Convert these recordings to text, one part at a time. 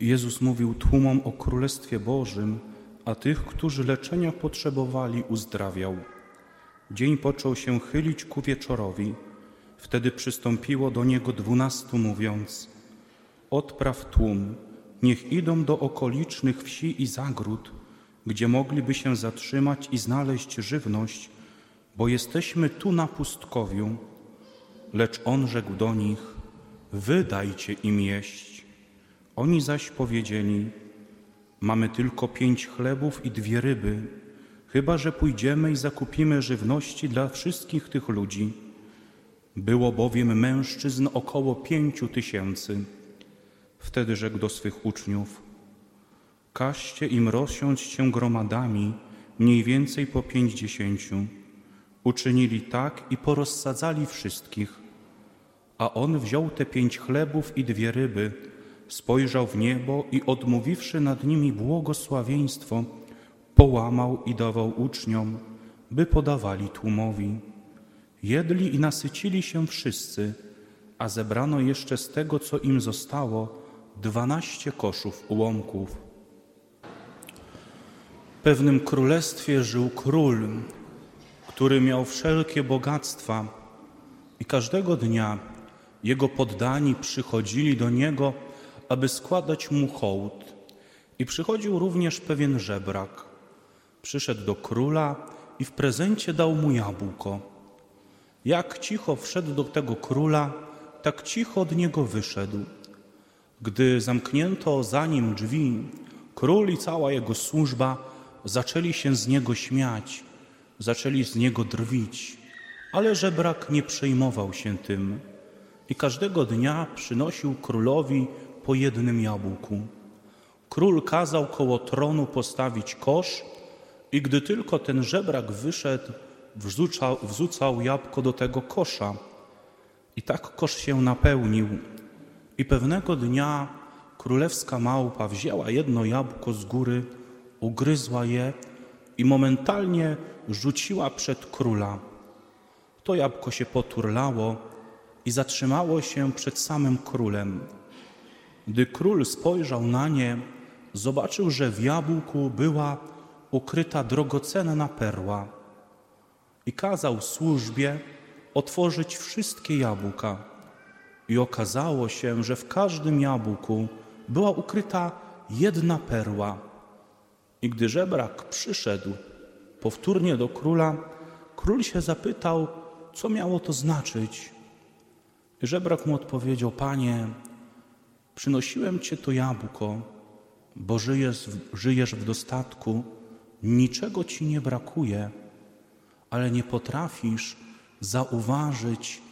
Jezus mówił tłumom o Królestwie Bożym, a tych, którzy leczenia potrzebowali, uzdrawiał. Dzień począł się chylić ku wieczorowi. Wtedy przystąpiło do niego dwunastu, mówiąc: Odpraw tłum, niech idą do okolicznych wsi i zagród, gdzie mogliby się zatrzymać i znaleźć żywność, bo jesteśmy tu na pustkowiu. Lecz on rzekł do nich: Wydajcie im jeść. Oni zaś powiedzieli: Mamy tylko pięć chlebów i dwie ryby, chyba że pójdziemy i zakupimy żywności dla wszystkich tych ludzi. Było bowiem mężczyzn około pięciu tysięcy. Wtedy rzekł do swych uczniów: Każcie im rozsiąść się gromadami, mniej więcej po pięćdziesięciu. Uczynili tak i porozsadzali wszystkich. A on wziął te pięć chlebów i dwie ryby, spojrzał w niebo i odmówiwszy nad nimi błogosławieństwo, połamał i dawał uczniom, by podawali tłumowi. Jedli i nasycili się wszyscy, a zebrano jeszcze z tego, co im zostało, dwanaście koszów ułomków. W pewnym królestwie żył król, który miał wszelkie bogactwa i każdego dnia jego poddani przychodzili do niego, aby składać mu hołd. I przychodził również pewien żebrak. Przyszedł do króla i w prezencie dał mu jabłko. Jak cicho wszedł do tego króla, tak cicho od niego wyszedł. Gdy zamknięto za nim drzwi, król i cała jego służba zaczęli się z niego śmiać, zaczęli z niego drwić, ale żebrak nie przejmował się tym i każdego dnia przynosił królowi po jednym jabłku. Król kazał koło tronu postawić kosz i gdy tylko ten żebrak wyszedł, wrzucał, wrzucał jabłko do tego kosza. I tak kosz się napełnił. I pewnego dnia królewska małpa wzięła jedno jabłko z góry, ugryzła je i momentalnie rzuciła przed króla. To jabłko się poturlało i zatrzymało się przed samym królem. Gdy król spojrzał na nie, zobaczył, że w jabłku była ukryta drogocenna perła i kazał służbie otworzyć wszystkie jabłka. I okazało się, że w każdym jabłku była ukryta jedna perła. I gdy żebrak przyszedł powtórnie do króla, król się zapytał, co miało to znaczyć. I żebrak mu odpowiedział: Panie, przynosiłem Cię to jabłko, bo żyjesz, żyjesz w dostatku, niczego Ci nie brakuje, ale nie potrafisz zauważyć,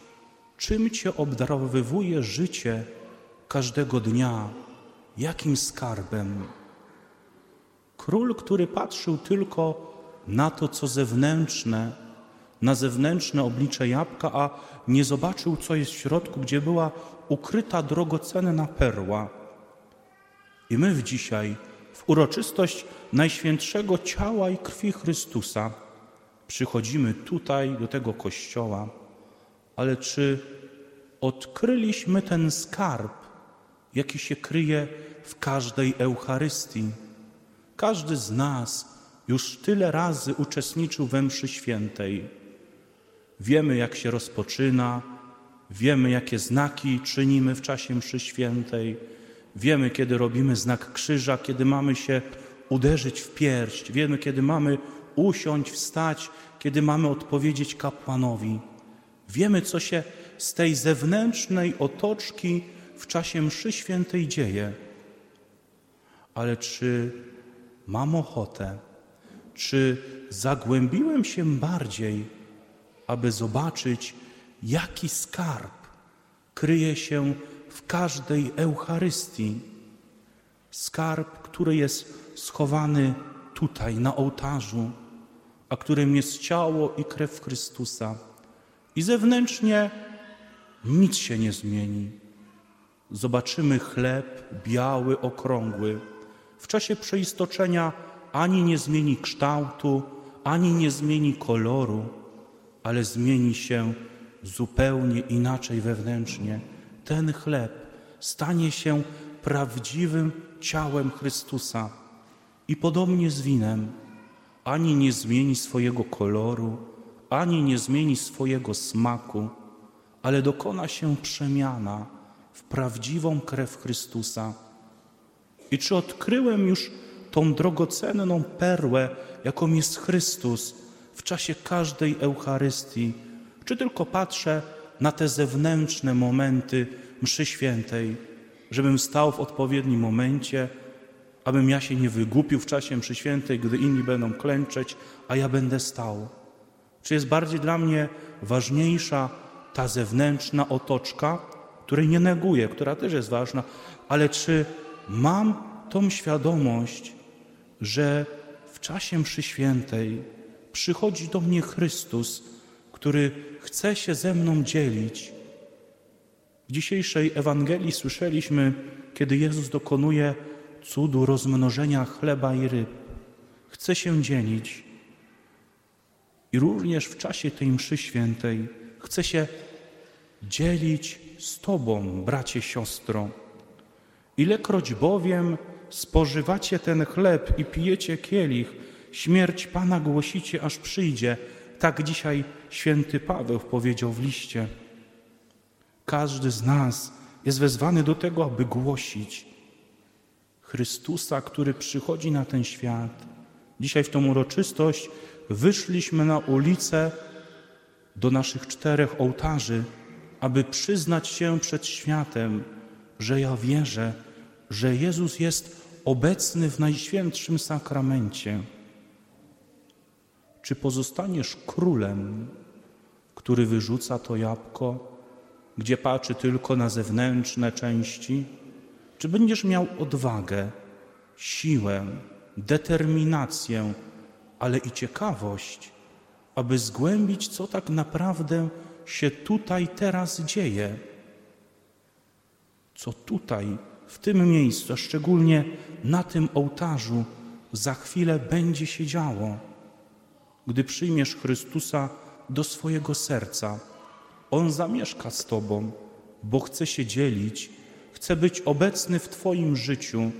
czym Cię obdarowywuje życie każdego dnia, jakim skarbem. Król, który patrzył tylko na to, co zewnętrzne, na zewnętrzne oblicze jabłka, a nie zobaczył, co jest w środku, gdzie była ukryta drogocenna perła. I my w dzisiaj, w uroczystość Najświętszego Ciała i Krwi Chrystusa, przychodzimy tutaj do tego kościoła, ale czy odkryliśmy ten skarb, jaki się kryje w każdej Eucharystii? Każdy z nas już tyle razy uczestniczył we mszy świętej. Wiemy, jak się rozpoczyna, wiemy, jakie znaki czynimy w czasie mszy świętej, wiemy, kiedy robimy znak krzyża, kiedy mamy się uderzyć w pierś, wiemy, kiedy mamy usiąść, wstać, kiedy mamy odpowiedzieć kapłanowi. Wiemy, co się z tej zewnętrznej otoczki w czasie mszy świętej dzieje. Ale czy mam ochotę, czy zagłębiłem się bardziej, aby zobaczyć, jaki skarb kryje się w każdej Eucharystii? Skarb, który jest schowany tutaj, na ołtarzu, a którym jest ciało i krew Chrystusa. I zewnętrznie nic się nie zmieni. Zobaczymy chleb biały, okrągły. W czasie przeistoczenia ani nie zmieni kształtu, ani nie zmieni koloru, ale zmieni się zupełnie inaczej wewnętrznie. Ten chleb stanie się prawdziwym ciałem Chrystusa. I podobnie z winem, ani nie zmieni swojego koloru, ani nie zmieni swojego smaku, ale dokona się przemiana w prawdziwą krew Chrystusa. I czy odkryłem już tą drogocenną perłę, jaką jest Chrystus w czasie każdej Eucharystii, czy tylko patrzę na te zewnętrzne momenty mszy świętej, żebym stał w odpowiednim momencie, abym ja się nie wygupił w czasie mszy świętej, gdy inni będą klęczeć, a ja będę stał. Czy jest bardziej dla mnie ważniejsza ta zewnętrzna otoczka, której nie neguję, która też jest ważna, ale czy mam tą świadomość, że w czasie mszy świętej przychodzi do mnie Chrystus, który chce się ze mną dzielić. W dzisiejszej Ewangelii słyszeliśmy, kiedy Jezus dokonuje cudu rozmnożenia chleba i ryb. Chce się dzielić. I również w czasie tej mszy świętej chce się dzielić z Tobą, bracie, siostro. Ilekroć bowiem spożywacie ten chleb i pijecie kielich, śmierć Pana głosicie, aż przyjdzie. Tak dzisiaj święty Paweł powiedział w liście. Każdy z nas jest wezwany do tego, aby głosić Chrystusa, który przychodzi na ten świat. Dzisiaj w tą uroczystość wyszliśmy na ulicę do naszych czterech ołtarzy, aby przyznać się przed światem, że ja wierzę, że Jezus jest obecny w Najświętszym Sakramencie. Czy pozostaniesz królem, który wyrzuca to jabłko, gdzie patrzy tylko na zewnętrzne części? Czy będziesz miał odwagę, siłę, determinację, ale i ciekawość, aby zgłębić, co tak naprawdę się tutaj teraz dzieje? Co tutaj, w tym miejscu, szczególnie na tym ołtarzu, za chwilę będzie się działo, gdy przyjmiesz Chrystusa do swojego serca. On zamieszka z Tobą, bo chce się dzielić, chce być obecny w Twoim życiu.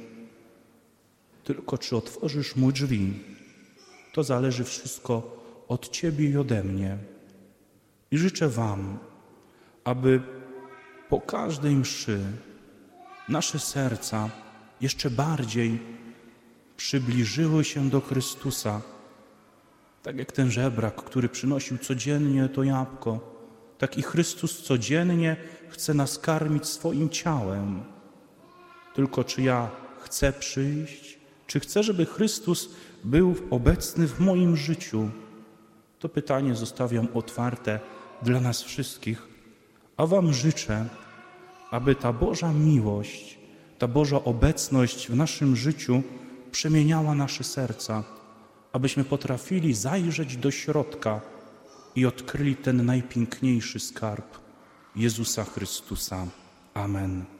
Tylko czy otworzysz mu drzwi, to zależy wszystko od Ciebie i ode mnie. I życzę Wam, aby po każdej mszy nasze serca jeszcze bardziej przybliżyły się do Chrystusa. Tak jak ten żebrak, który przynosił codziennie to jabłko, tak i Chrystus codziennie chce nas karmić swoim ciałem. Tylko czy ja chcę przyjść, czy chcę, żeby Chrystus był obecny w moim życiu? To pytanie zostawiam otwarte dla nas wszystkich, a Wam życzę, aby ta Boża miłość, ta Boża obecność w naszym życiu przemieniała nasze serca, abyśmy potrafili zajrzeć do środka i odkryli ten najpiękniejszy skarb Jezusa Chrystusa. Amen.